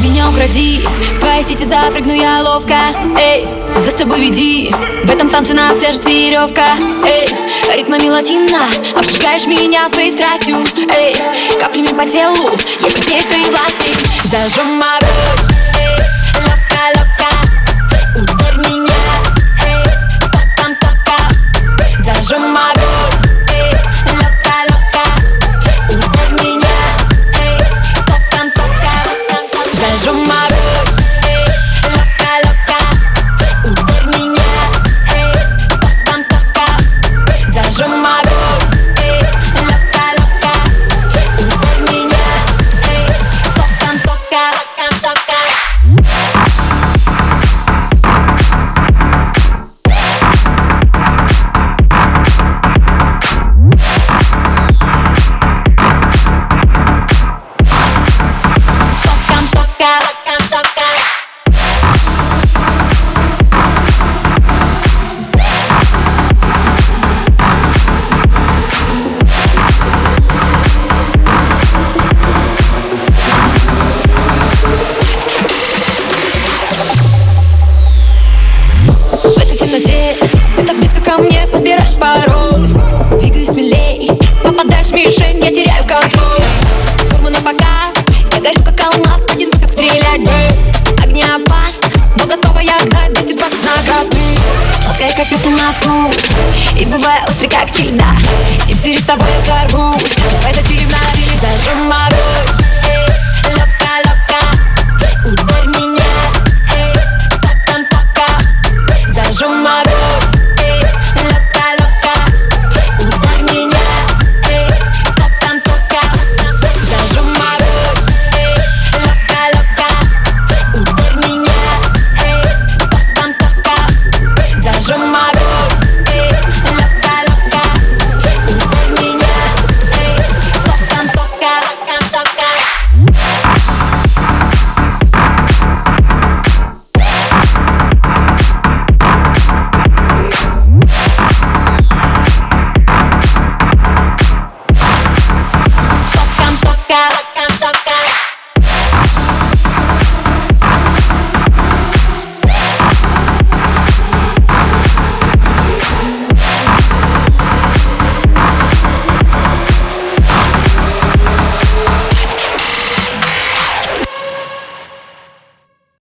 Меня укради, в твои сети запрыгну я ловко. Эй, за собой веди, в этом танце нас свяжет веревка. Эй, Ритма латина, обжигаешь меня своей страстью. Эй, каплями по телу, я теперь в твоей власти. Зажжем Новая гнать 220 на красный Сладкая, как это на вкус И бывает острый, как чильда got